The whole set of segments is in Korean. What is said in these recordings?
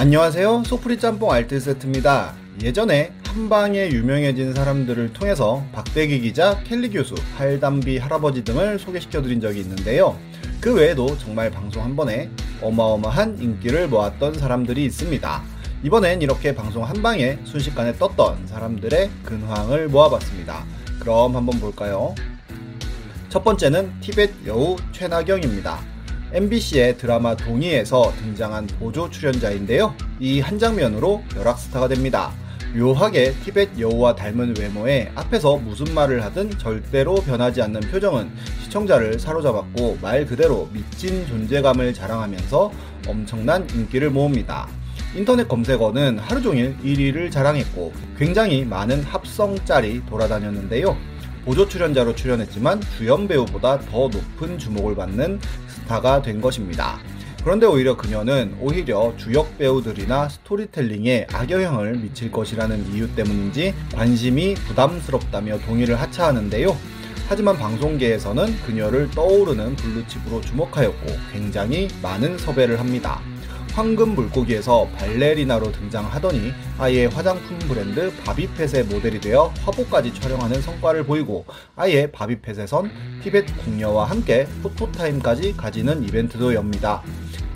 안녕하세요. 소프리 짬뽕 알뜰 세트입니다. 예전에 한방에 유명해진 사람들을 통해서 박대기 기자, 켈리 교수, 할담비 할아버지 등을 소개시켜드린 적이 있는데요. 그 외에도 정말 방송 한 번에 어마어마한 인기를 모았던 사람들이 있습니다. 이번엔 이렇게 방송 한 방에 순식간에 떴던 사람들의 근황을 모아봤습니다. 그럼 한번 볼까요? 첫 번째는 티벳 여우 최나경입니다. MBC의 드라마 동의에서 등장한 보조 출연자인데요. 이 한 장면으로 벼락스타가 됩니다. 묘하게 티벳 여우와 닮은 외모에 앞에서 무슨 말을 하든 절대로 변하지 않는 표정은 시청자를 사로잡았고 말 그대로 미친 존재감을 자랑하면서 엄청난 인기를 모읍니다. 인터넷 검색어는 하루 종일 1위를 자랑했고 굉장히 많은 합성짤이 돌아다녔는데요. 보조 출연자로 출연했지만 주연 배우보다 더 높은 주목을 받는 스타가 된 것입니다. 그런데 오히려 그녀는 오히려 주역 배우들이나 스토리텔링에 악영향을 미칠 것이라는 이유 때문인지 관심이 부담스럽다며 동의를 하차하는데요. 하지만 방송계에서는 그녀를 떠오르는 블루칩으로 주목하였고 굉장히 많은 섭외를 합니다. 황금 물고기에서 발레리나로 등장하더니 아예 화장품 브랜드 바비펫의 모델이 되어 화보까지 촬영하는 성과를 보이고 아예 바비펫에선 티벳 궁녀와 함께 포토타임까지 가지는 이벤트도 엽니다.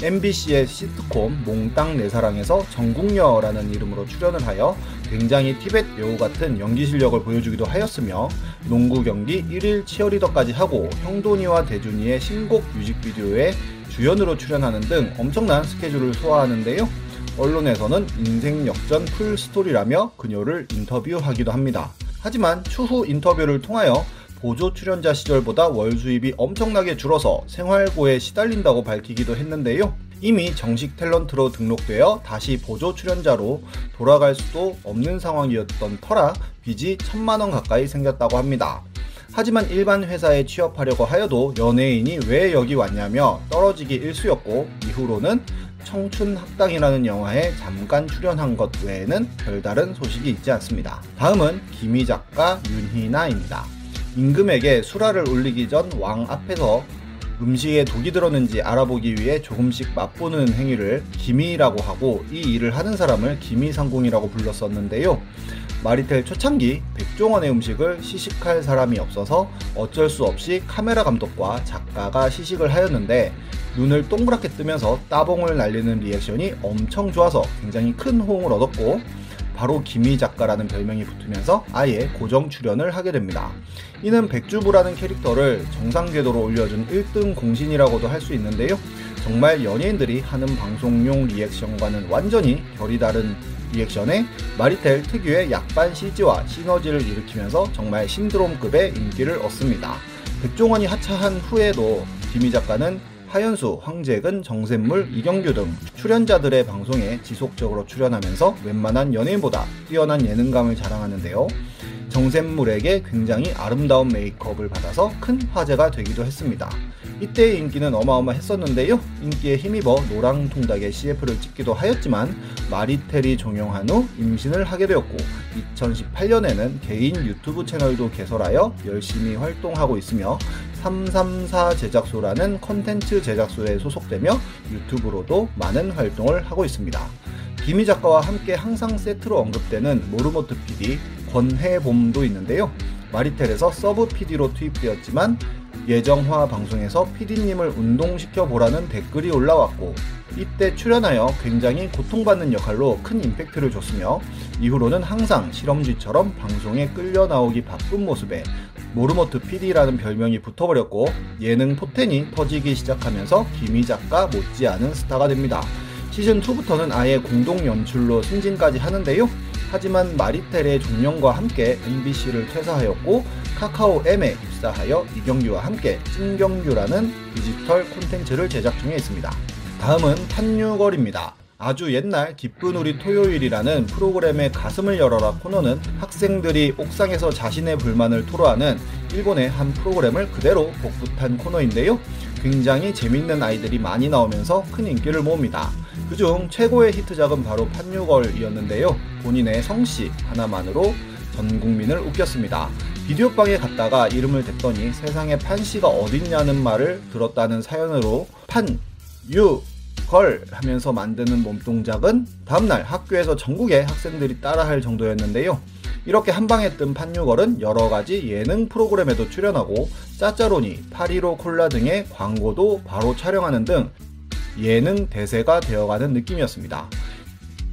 MBC의 시트콤 몽땅 내 사랑에서 정국녀라는 이름으로 출연을 하여 굉장히 티벳 여우 같은 연기 실력을 보여주기도 하였으며 농구 경기 1일 치어리더까지 하고 형돈이와 대준이의 신곡 뮤직비디오에 주연으로 출연하는 등 엄청난 스케줄을 소화하는데요. 언론에서는 인생 역전 풀 스토리라며 그녀를 인터뷰하기도 합니다. 하지만 추후 인터뷰를 통하여 보조 출연자 시절보다 월 수입이 엄청나게 줄어서 생활고에 시달린다고 밝히기도 했는데요. 이미 정식 탤런트로 등록되어 다시 보조 출연자로 돌아갈 수도 없는 상황이었던 터라 빚이 천만원 가까이 생겼다고 합니다. 하지만 일반 회사에 취업하려고 하여도 연예인이 왜 여기 왔냐며 떨어지기 일쑤였고 이후로는 청춘 학당이라는 영화에 잠깐 출연한 것 외에는 별다른 소식이 있지 않습니다. 다음은 김희 작가 윤희나입니다. 임금에게 수라를 올리기 전 왕 앞에서 음식에 독이 들었는지 알아보기 위해 조금씩 맛보는 행위를 기미라고 하고 이 일을 하는 사람을 기미상공이라고 불렀었는데요. 마리텔 초창기 백종원의 음식을 시식할 사람이 없어서 어쩔 수 없이 카메라 감독과 작가가 시식을 하였는데 눈을 동그랗게 뜨면서 따봉을 날리는 리액션이 엄청 좋아서 굉장히 큰 호응을 얻었고 바로 김희 작가라는 별명이 붙으면서 아예 고정 출연을 하게 됩니다. 이는 백주부라는 캐릭터를 정상 궤도로 올려준 1등 공신이라고도 할 수 있는데요. 정말 연예인들이 하는 방송용 리액션과는 완전히 결이 다른 리액션에 마리텔 특유의 약반 CG와 시너지를 일으키면서 정말 신드롬급의 인기를 얻습니다. 백종원이 하차한 후에도 김희 작가는 하연수, 황재근, 정샘물, 이경규 등 출연자들의 방송에 지속적으로 출연하면서 웬만한 연예인보다 뛰어난 예능감을 자랑하는데요. 정샘물에게 굉장히 아름다운 메이크업을 받아서 큰 화제가 되기도 했습니다. 이때의 인기는 어마어마했었는데요. 인기에 힘입어 노랑통닭의 CF를 찍기도 하였지만 마리텔이 종영한 후 임신을 하게 되었고 2018년에는 개인 유튜브 채널도 개설하여 열심히 활동하고 있으며 334 제작소라는 컨텐츠 제작소에 소속되며 유튜브로도 많은 활동을 하고 있습니다. 기미 작가와 함께 항상 세트로 언급되는 모르모트 PD 권해봄도 있는데요. 마리텔에서 서브 PD로 투입되었지만 예정화 방송에서 PD님을 운동시켜 보라는 댓글이 올라왔고 이때 출연하여 굉장히 고통받는 역할로 큰 임팩트를 줬으며 이후로는 항상 실험쥐처럼 방송에 끌려 나오기 바쁜 모습에 모르모트 PD라는 별명이 붙어버렸고 예능 포텐이 터지기 시작하면서 김희 작가 못지않은 스타가 됩니다. 시즌2부터는 아예 공동 연출로 승진까지 하는데요. 하지만 마리텔의 종영과 함께 MBC를 퇴사하였고 카카오 M에 입사하여 이경규와 함께 찐경규라는 디지털 콘텐츠를 제작 중에 있습니다. 다음은 판유걸입니다. 아주 옛날 기쁜 우리 토요일이라는 프로그램의 가슴을 열어라 코너는 학생들이 옥상에서 자신의 불만을 토로하는 일본의 한 프로그램을 그대로 복붙한 코너인데요. 굉장히 재밌는 아이들이 많이 나오면서 큰 인기를 모읍니다. 그중 최고의 히트작은 바로 판유걸이었는데요. 본인의 성씨 하나만으로 전 국민을 웃겼습니다. 비디오방에 갔다가 이름을 댔더니 세상에 판씨가 어딨냐는 말을 들었다는 사연으로 판유 헐 하면서 만드는 몸동작은 다음날 학교에서 전국의 학생들이 따라할 정도였는데요. 이렇게 한방에 뜬 판유걸은 여러가지 예능 프로그램에도 출연하고 짜짜로니, 파리로 콜라 등의 광고도 바로 촬영하는 등 예능 대세가 되어가는 느낌이었습니다.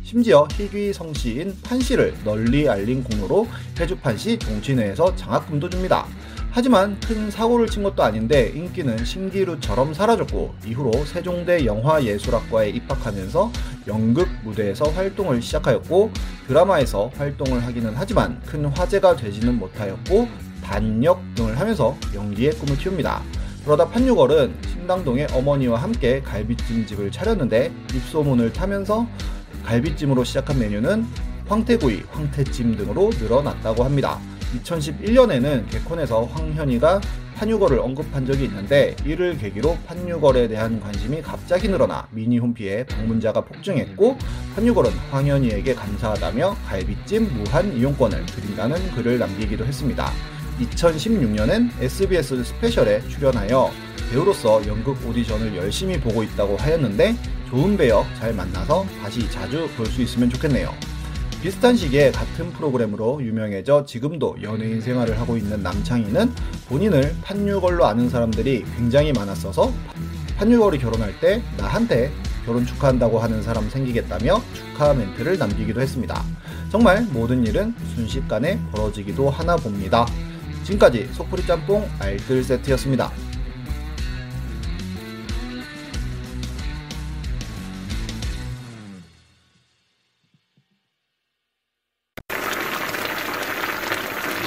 심지어 희귀 성씨인 판씨를 널리 알린 공로로 해주판씨 정치내에서 장학금도 줍니다. 하지만 큰 사고를 친 것도 아닌데 인기는 신기루처럼 사라졌고 이후로 세종대 영화예술학과에 입학하면서 연극 무대에서 활동을 시작하였고 드라마에서 활동을 하기는 하지만 큰 화제가 되지는 못하였고 단역 등을 하면서 연기의 꿈을 키웁니다. 그러다 판유걸은 신당동의 어머니와 함께 갈비찜 집을 차렸는데 입소문을 타면서 갈비찜으로 시작한 메뉴는 황태구이, 황태찜 등으로 늘어났다고 합니다. 2011년에는 개콘에서 황현희가 판유걸을 언급한 적이 있는데 이를 계기로 판유걸에 대한 관심이 갑자기 늘어나 미니 홈피에 방문자가 폭증했고 판유걸은 황현희에게 감사하다며 갈비찜 무한 이용권을 드린다는 글을 남기기도 했습니다. 2016년엔 SBS 스페셜에 출연하여 배우로서 연극 오디션을 열심히 보고 있다고 하였는데 좋은 배역 잘 만나서 다시 자주 볼 수 있으면 좋겠네요. 비슷한 시기에 같은 프로그램으로 유명해져 지금도 연예인 생활을 하고 있는 남창희는 본인을 판유걸로 아는 사람들이 굉장히 많았어서 판유걸이 결혼할 때 나한테 결혼 축하한다고 하는 사람 생기겠다며 축하 멘트를 남기기도 했습니다. 정말 모든 일은 순식간에 벌어지기도 하나 봅니다. 지금까지 속풀이 짬뽕 알뜰 세트였습니다.